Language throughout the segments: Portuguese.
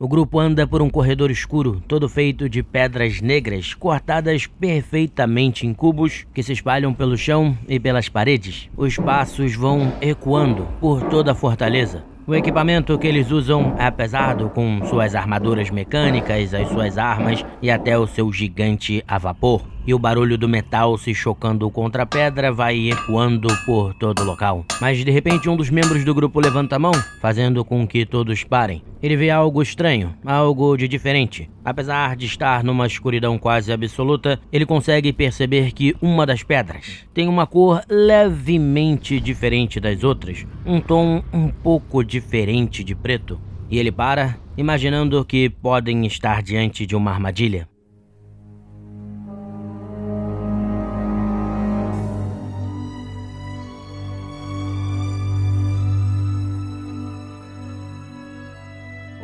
O grupo anda por um corredor escuro, todo feito de pedras negras, cortadas perfeitamente em cubos que se espalham pelo chão e pelas paredes. Os passos vão ecoando por toda a fortaleza. O equipamento que eles usam é pesado, com suas armaduras mecânicas, as suas armas e até o seu gigante a vapor e o barulho do metal se chocando contra a pedra vai ecoando por todo o local. Mas de repente um dos membros do grupo levanta a mão, fazendo com que todos parem. Ele vê algo estranho, algo de diferente. Apesar de estar numa escuridão quase absoluta, ele consegue perceber que uma das pedras tem uma cor levemente diferente das outras, um tom um pouco diferente de preto. E ele para, imaginando que podem estar diante de uma armadilha.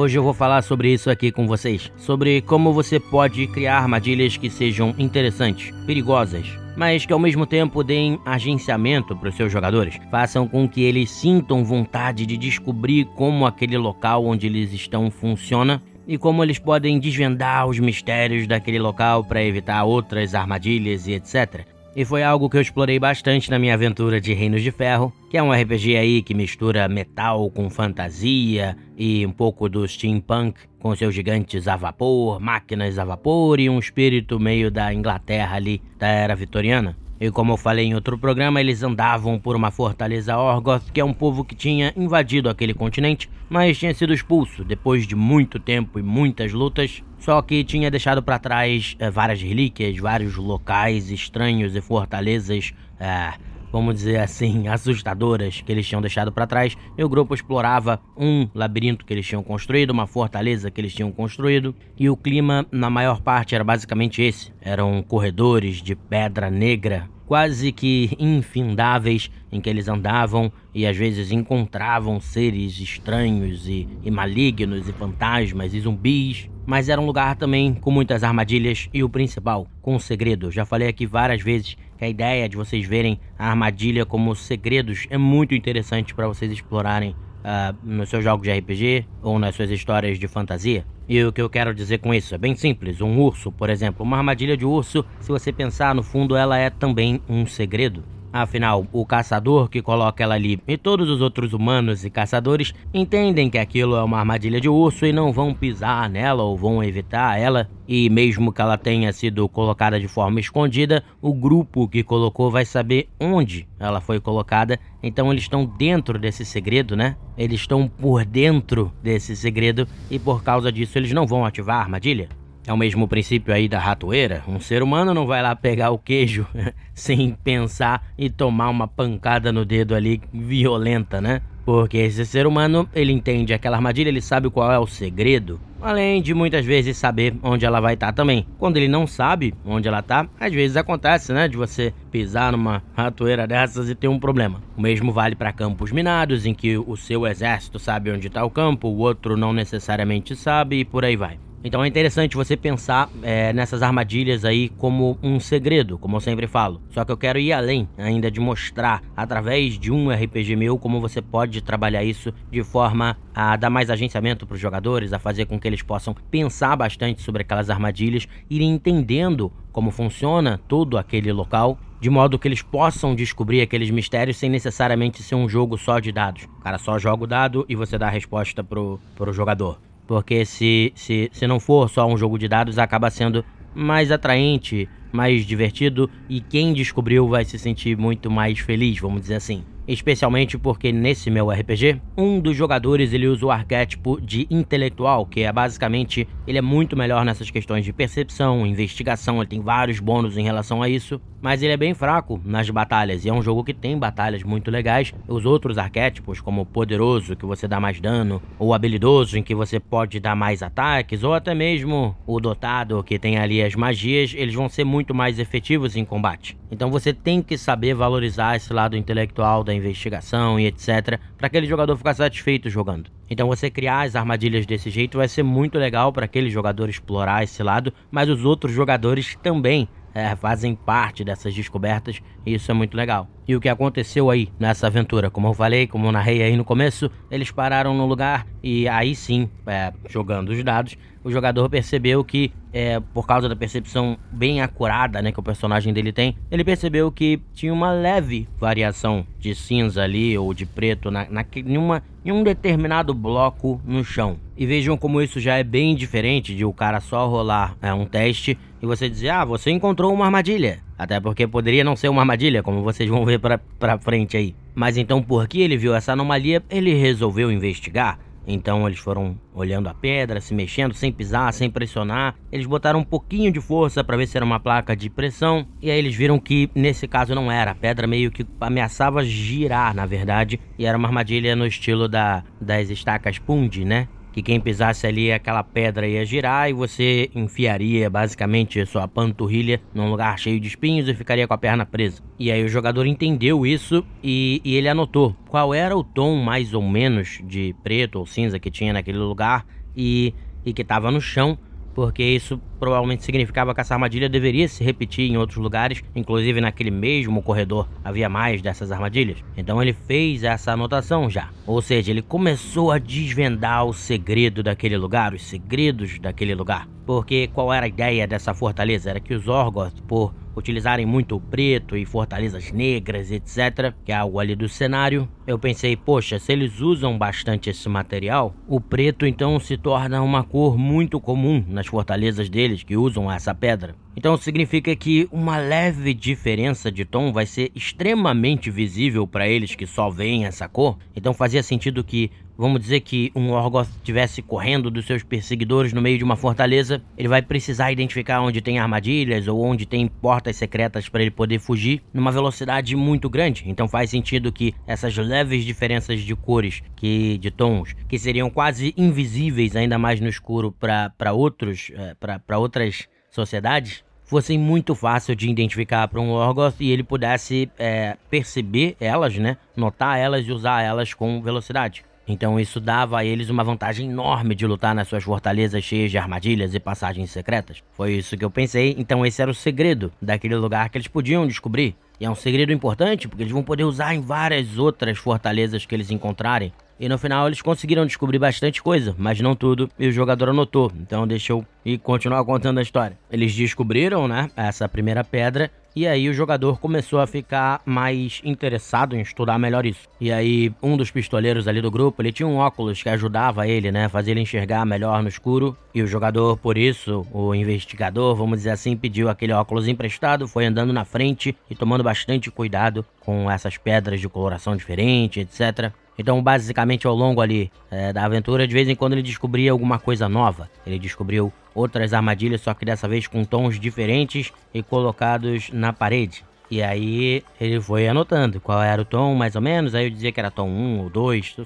Hoje eu vou falar sobre isso aqui com vocês, sobre como você pode criar armadilhas que sejam interessantes, perigosas, mas que ao mesmo tempo deem agenciamento para os seus jogadores, façam com que eles sintam vontade de descobrir como aquele local onde eles estão funciona e como eles podem desvendar os mistérios daquele local para evitar outras armadilhas e etc. E foi algo que eu explorei bastante na minha aventura de Reinos de Ferro, que é um RPG aí que mistura metal com fantasia e um pouco do steampunk, com seus gigantes a vapor, máquinas a vapor e um espírito meio da Inglaterra ali da era vitoriana. E como eu falei em outro programa, eles andavam por uma fortaleza Orgoth, que é um povo que tinha invadido aquele continente, mas tinha sido expulso depois de muito tempo e muitas lutas, só que tinha deixado para trás é, várias relíquias, vários locais estranhos e fortalezas, é, vamos dizer assim, assustadoras que eles tinham deixado para trás. O grupo explorava um labirinto que eles tinham construído, uma fortaleza que eles tinham construído, e o clima na maior parte era basicamente esse: eram corredores de pedra negra quase que infindáveis em que eles andavam e às vezes encontravam seres estranhos e, e, malignos e fantasmas e zumbis. Mas era um lugar também com muitas armadilhas e o principal, com um segredo. Já falei aqui várias vezes que a ideia de vocês verem a armadilha como segredos é muito interessante para vocês explorarem uh, nos seus jogos de RPG ou nas suas histórias de fantasia. E o que eu quero dizer com isso é bem simples. Um urso, por exemplo, uma armadilha de urso, se você pensar no fundo, ela é também um segredo. Afinal, o caçador que coloca ela ali e todos os outros humanos e caçadores entendem que aquilo é uma armadilha de urso e não vão pisar nela ou vão evitar ela. E mesmo que ela tenha sido colocada de forma escondida, o grupo que colocou vai saber onde ela foi colocada. Então eles estão dentro desse segredo, né? Eles estão por dentro desse segredo e por causa disso eles não vão ativar a armadilha. É o mesmo princípio aí da ratoeira. Um ser humano não vai lá pegar o queijo sem pensar e tomar uma pancada no dedo ali violenta, né? Porque esse ser humano, ele entende aquela armadilha, ele sabe qual é o segredo, além de muitas vezes saber onde ela vai estar tá também. Quando ele não sabe onde ela está, às vezes acontece, né, de você pisar numa ratoeira dessas e ter um problema. O mesmo vale para campos minados, em que o seu exército sabe onde está o campo, o outro não necessariamente sabe e por aí vai. Então é interessante você pensar é, nessas armadilhas aí como um segredo, como eu sempre falo. Só que eu quero ir além ainda de mostrar, através de um RPG meu, como você pode trabalhar isso de forma a dar mais agenciamento para os jogadores, a fazer com que eles possam pensar bastante sobre aquelas armadilhas, irem entendendo como funciona todo aquele local de modo que eles possam descobrir aqueles mistérios sem necessariamente ser um jogo só de dados. O cara só joga o dado e você dá a resposta pro, pro jogador. Porque se, se, se não for só um jogo de dados, acaba sendo mais atraente, mais divertido e quem descobriu vai se sentir muito mais feliz, vamos dizer assim especialmente porque nesse meu RPG, um dos jogadores ele usa o arquétipo de intelectual, que é basicamente ele é muito melhor nessas questões de percepção, investigação, ele tem vários bônus em relação a isso, mas ele é bem fraco nas batalhas e é um jogo que tem batalhas muito legais. Os outros arquétipos, como poderoso, que você dá mais dano, ou habilidoso, em que você pode dar mais ataques, ou até mesmo o dotado, que tem ali as magias, eles vão ser muito mais efetivos em combate. Então você tem que saber valorizar esse lado intelectual da investigação e etc, para aquele jogador ficar satisfeito jogando. Então você criar as armadilhas desse jeito vai ser muito legal para aquele jogador explorar esse lado, mas os outros jogadores também é, fazem parte dessas descobertas e isso é muito legal. E o que aconteceu aí nessa aventura? Como eu falei, como eu narrei aí no começo, eles pararam no lugar e aí sim, é, jogando os dados, o jogador percebeu que, é, por causa da percepção bem acurada né, que o personagem dele tem, ele percebeu que tinha uma leve variação de cinza ali ou de preto na, na, em, uma, em um determinado bloco no chão. E vejam como isso já é bem diferente de o cara só rolar é, um teste e você dizer, ah, você encontrou uma armadilha. Até porque poderia não ser uma armadilha, como vocês vão ver pra, pra frente aí. Mas então, por que ele viu essa anomalia, ele resolveu investigar. Então eles foram olhando a pedra, se mexendo, sem pisar, sem pressionar. Eles botaram um pouquinho de força para ver se era uma placa de pressão. E aí eles viram que nesse caso não era. A pedra meio que ameaçava girar, na verdade. E era uma armadilha no estilo da, das estacas Pundi, né? Que quem pisasse ali aquela pedra ia girar e você enfiaria basicamente sua panturrilha num lugar cheio de espinhos e ficaria com a perna presa. E aí o jogador entendeu isso e, e ele anotou qual era o tom mais ou menos de preto ou cinza que tinha naquele lugar e, e que estava no chão porque isso provavelmente significava que essa armadilha deveria se repetir em outros lugares, inclusive naquele mesmo corredor havia mais dessas armadilhas. Então ele fez essa anotação já. Ou seja, ele começou a desvendar o segredo daquele lugar, os segredos daquele lugar. Porque qual era a ideia dessa fortaleza? Era que os Orgoth, por utilizarem muito o preto e fortalezas negras, etc., que é algo ali do cenário, eu pensei, poxa, se eles usam bastante esse material, o preto então se torna uma cor muito comum nas fortalezas deles que usam essa pedra. Então significa que uma leve diferença de tom vai ser extremamente visível para eles que só veem essa cor. Então fazia sentido que, vamos dizer que um Orgoth estivesse correndo dos seus perseguidores no meio de uma fortaleza, ele vai precisar identificar onde tem armadilhas ou onde tem portas secretas para ele poder fugir numa velocidade muito grande. Então faz sentido que essas leves diferenças de cores, que de tons, que seriam quase invisíveis ainda mais no escuro para outros, é, para outras sociedades, fossem muito fácil de identificar para um Orgoth e ele pudesse é, perceber elas, né? Notar elas e usar elas com velocidade. Então isso dava a eles uma vantagem enorme de lutar nas suas fortalezas cheias de armadilhas e passagens secretas. Foi isso que eu pensei, então esse era o segredo daquele lugar que eles podiam descobrir. E é um segredo importante porque eles vão poder usar em várias outras fortalezas que eles encontrarem. E no final eles conseguiram descobrir bastante coisa, mas não tudo, e o jogador anotou. Então deixa eu ir continuar contando a história. Eles descobriram, né, essa primeira pedra, e aí o jogador começou a ficar mais interessado em estudar melhor isso. E aí um dos pistoleiros ali do grupo, ele tinha um óculos que ajudava ele, né, fazia ele enxergar melhor no escuro. E o jogador, por isso, o investigador, vamos dizer assim, pediu aquele óculos emprestado, foi andando na frente e tomando bastante cuidado com essas pedras de coloração diferente, etc. Então, basicamente, ao longo ali é, da aventura, de vez em quando ele descobria alguma coisa nova. Ele descobriu outras armadilhas, só que dessa vez com tons diferentes e colocados na parede. E aí ele foi anotando qual era o tom, mais ou menos. Aí eu dizia que era tom 1 ou 2,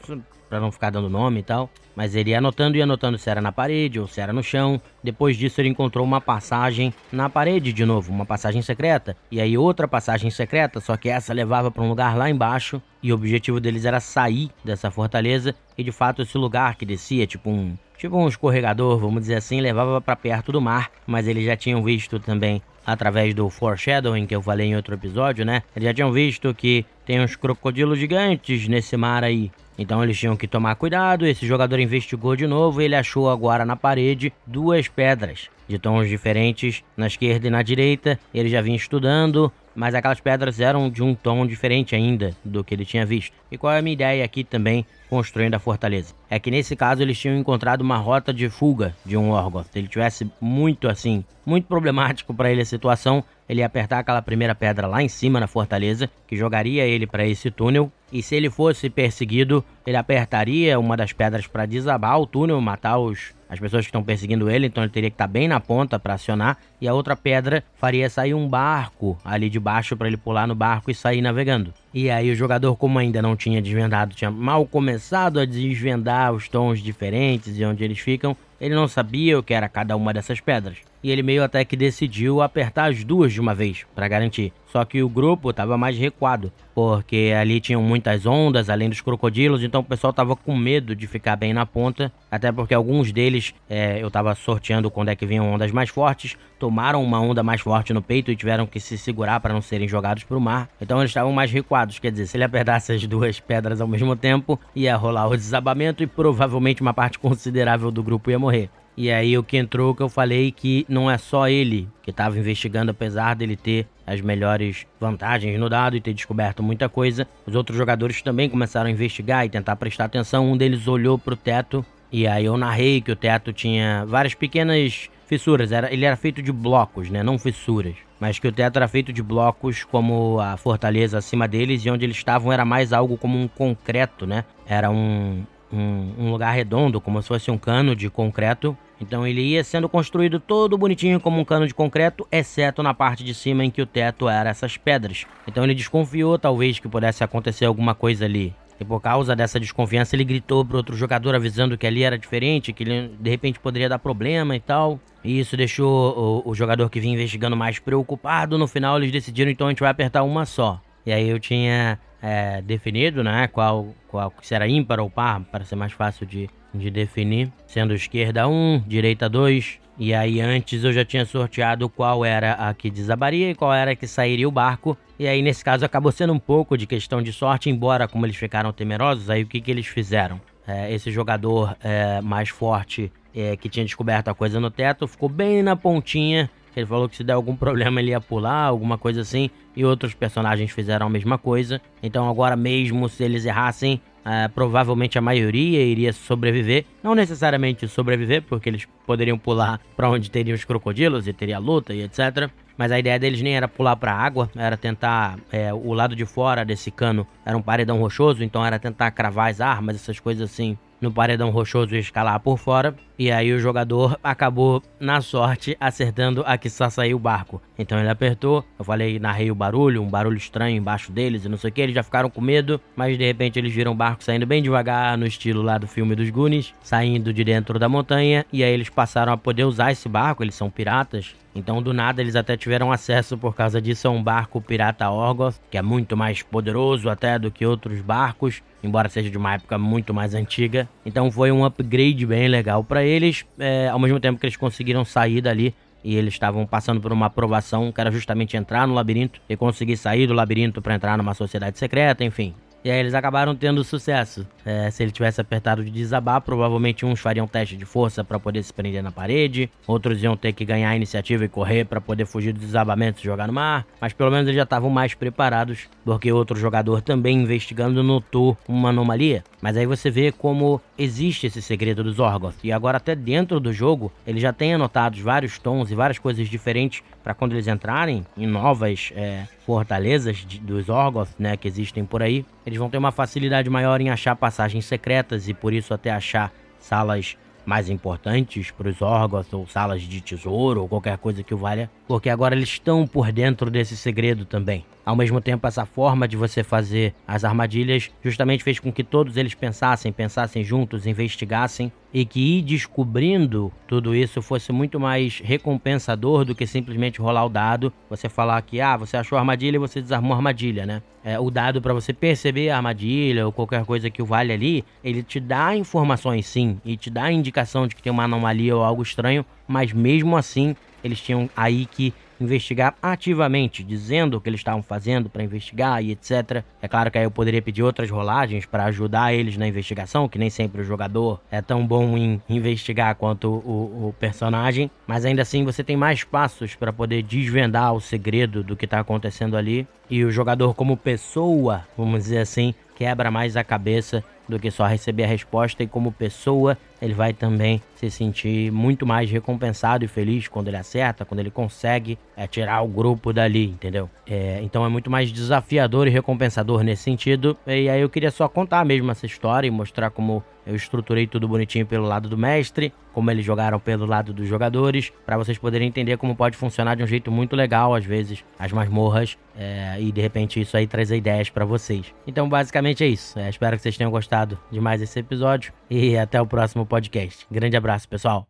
para não ficar dando nome e tal. Mas ele ia anotando e anotando se era na parede ou se era no chão. Depois disso, ele encontrou uma passagem na parede de novo, uma passagem secreta. E aí, outra passagem secreta, só que essa levava para um lugar lá embaixo. E o objetivo deles era sair dessa fortaleza. E de fato, esse lugar que descia, tipo um, tipo um escorregador, vamos dizer assim, levava para perto do mar. Mas eles já tinham visto também através do foreshadowing que eu falei em outro episódio, né? Eles já tinham visto que tem uns crocodilos gigantes nesse mar aí. Então eles tinham que tomar cuidado. Esse jogador investigou de novo e ele achou agora na parede duas pedras de tons diferentes na esquerda e na direita. Ele já vinha estudando, mas aquelas pedras eram de um tom diferente ainda do que ele tinha visto. E qual é a minha ideia aqui também, construindo a fortaleza? É que nesse caso eles tinham encontrado uma rota de fuga de um Orgoth. Se ele tivesse muito assim, muito problemático para ele a situação, ele ia apertar aquela primeira pedra lá em cima na fortaleza, que jogaria ele para esse túnel. E se ele fosse perseguido, ele apertaria uma das pedras para desabar o túnel, matar os, as pessoas que estão perseguindo ele. Então ele teria que estar tá bem na ponta para acionar. E a outra pedra faria sair um barco ali de baixo para ele pular no barco e sair navegando. E aí o jogador, como ainda não tinha desvendado, tinha mal começado a desvendar os tons diferentes e onde eles ficam, ele não sabia o que era cada uma dessas pedras. E ele meio até que decidiu apertar as duas de uma vez, para garantir. Só que o grupo estava mais recuado, porque ali tinham muitas ondas, além dos crocodilos, então o pessoal estava com medo de ficar bem na ponta, até porque alguns deles, é, eu estava sorteando quando é que vinham ondas mais fortes, tomaram uma onda mais forte no peito e tiveram que se segurar para não serem jogados para o mar. Então eles estavam mais recuados, quer dizer, se ele apertasse as duas pedras ao mesmo tempo, ia rolar o desabamento e provavelmente uma parte considerável do grupo ia morrer. E aí o que entrou que eu falei que não é só ele que estava investigando, apesar dele ter as melhores vantagens no dado e ter descoberto muita coisa. Os outros jogadores também começaram a investigar e tentar prestar atenção. Um deles olhou para o teto e aí eu narrei que o teto tinha várias pequenas fissuras. Era, ele era feito de blocos, né? Não fissuras. Mas que o teto era feito de blocos como a fortaleza acima deles e onde eles estavam era mais algo como um concreto, né? Era um, um, um, lugar redondo, como se fosse um cano de concreto. Então ele ia sendo construído todo bonitinho como um cano de concreto, exceto na parte de cima em que o teto era essas pedras. Então ele desconfiou talvez que pudesse acontecer alguma coisa ali. E por causa dessa desconfiança, ele gritou para outro jogador avisando que ali era diferente, que ele de repente poderia dar problema e tal. E isso deixou o, o jogador que vinha investigando mais preocupado. No final, eles decidiram então a gente vai apertar uma só. E aí eu tinha é, definido, né? Qual, qual se era ímpar ou par, para ser mais fácil de, de definir. Sendo esquerda 1, direita 2. E aí antes eu já tinha sorteado qual era a que desabaria e qual era a que sairia o barco. E aí nesse caso acabou sendo um pouco de questão de sorte, embora como eles ficaram temerosos, aí o que, que eles fizeram? É, esse jogador é, mais forte é, que tinha descoberto a coisa no teto ficou bem na pontinha ele falou que se der algum problema ele ia pular, alguma coisa assim. E outros personagens fizeram a mesma coisa. Então agora mesmo se eles errassem, uh, provavelmente a maioria iria sobreviver. Não necessariamente sobreviver, porque eles poderiam pular para onde teriam os crocodilos e teria luta e etc. Mas a ideia deles nem era pular para a água, era tentar. É, o lado de fora desse cano era um paredão rochoso, então era tentar cravar as armas, essas coisas assim no paredão rochoso e escalar por fora. E aí o jogador acabou, na sorte, acertando a que só saiu o barco. Então ele apertou, eu falei, narrei o barulho, um barulho estranho embaixo deles e não sei o que. Eles já ficaram com medo, mas de repente eles viram o barco saindo bem devagar, no estilo lá do filme dos Goonies, saindo de dentro da montanha. E aí eles passaram a poder usar esse barco, eles são piratas. Então, do nada, eles até tiveram acesso por causa disso a um barco pirata Orgoth, que é muito mais poderoso até do que outros barcos, embora seja de uma época muito mais antiga. Então, foi um upgrade bem legal para eles, é, ao mesmo tempo que eles conseguiram sair dali e eles estavam passando por uma aprovação que era justamente entrar no labirinto e conseguir sair do labirinto para entrar numa sociedade secreta, enfim. E aí eles acabaram tendo sucesso. É, se ele tivesse apertado de desabar, provavelmente uns fariam teste de força para poder se prender na parede, outros iam ter que ganhar a iniciativa e correr para poder fugir dos desabamentos e jogar no mar, mas pelo menos eles já estavam mais preparados, porque outro jogador também investigando notou uma anomalia. Mas aí você vê como existe esse segredo dos Orgoth. E agora até dentro do jogo, ele já tem anotado vários tons e várias coisas diferentes para quando eles entrarem em novas é, fortalezas de, dos Orgoth, né, que existem por aí. Eles vão ter uma facilidade maior em achar passagens secretas e por isso até achar salas mais importantes para os órgãos ou salas de tesouro ou qualquer coisa que o valha, porque agora eles estão por dentro desse segredo também. Ao mesmo tempo, essa forma de você fazer as armadilhas justamente fez com que todos eles pensassem, pensassem juntos, investigassem e que ir descobrindo tudo isso fosse muito mais recompensador do que simplesmente rolar o dado, você falar que ah, você achou a armadilha e você desarmou a armadilha, né? É, o dado para você perceber a armadilha ou qualquer coisa que o vale ali, ele te dá informações sim e te dá indicação de que tem uma anomalia ou algo estranho, mas mesmo assim eles tinham aí que investigar ativamente, dizendo o que eles estavam fazendo para investigar e etc. É claro que aí eu poderia pedir outras rolagens para ajudar eles na investigação, que nem sempre o jogador é tão bom em investigar quanto o, o personagem, mas ainda assim você tem mais passos para poder desvendar o segredo do que está acontecendo ali. E o jogador como pessoa, vamos dizer assim, quebra mais a cabeça do que só receber a resposta. E como pessoa ele vai também se sentir muito mais recompensado e feliz quando ele acerta, quando ele consegue é, tirar o grupo dali, entendeu? É, então é muito mais desafiador e recompensador nesse sentido. E aí eu queria só contar mesmo essa história e mostrar como eu estruturei tudo bonitinho pelo lado do mestre, como eles jogaram pelo lado dos jogadores, para vocês poderem entender como pode funcionar de um jeito muito legal, às vezes, as masmorras, é, e de repente isso aí traz ideias para vocês. Então, basicamente é isso. É, espero que vocês tenham gostado de mais esse episódio e até o próximo podcast. Grande abraço, pessoal!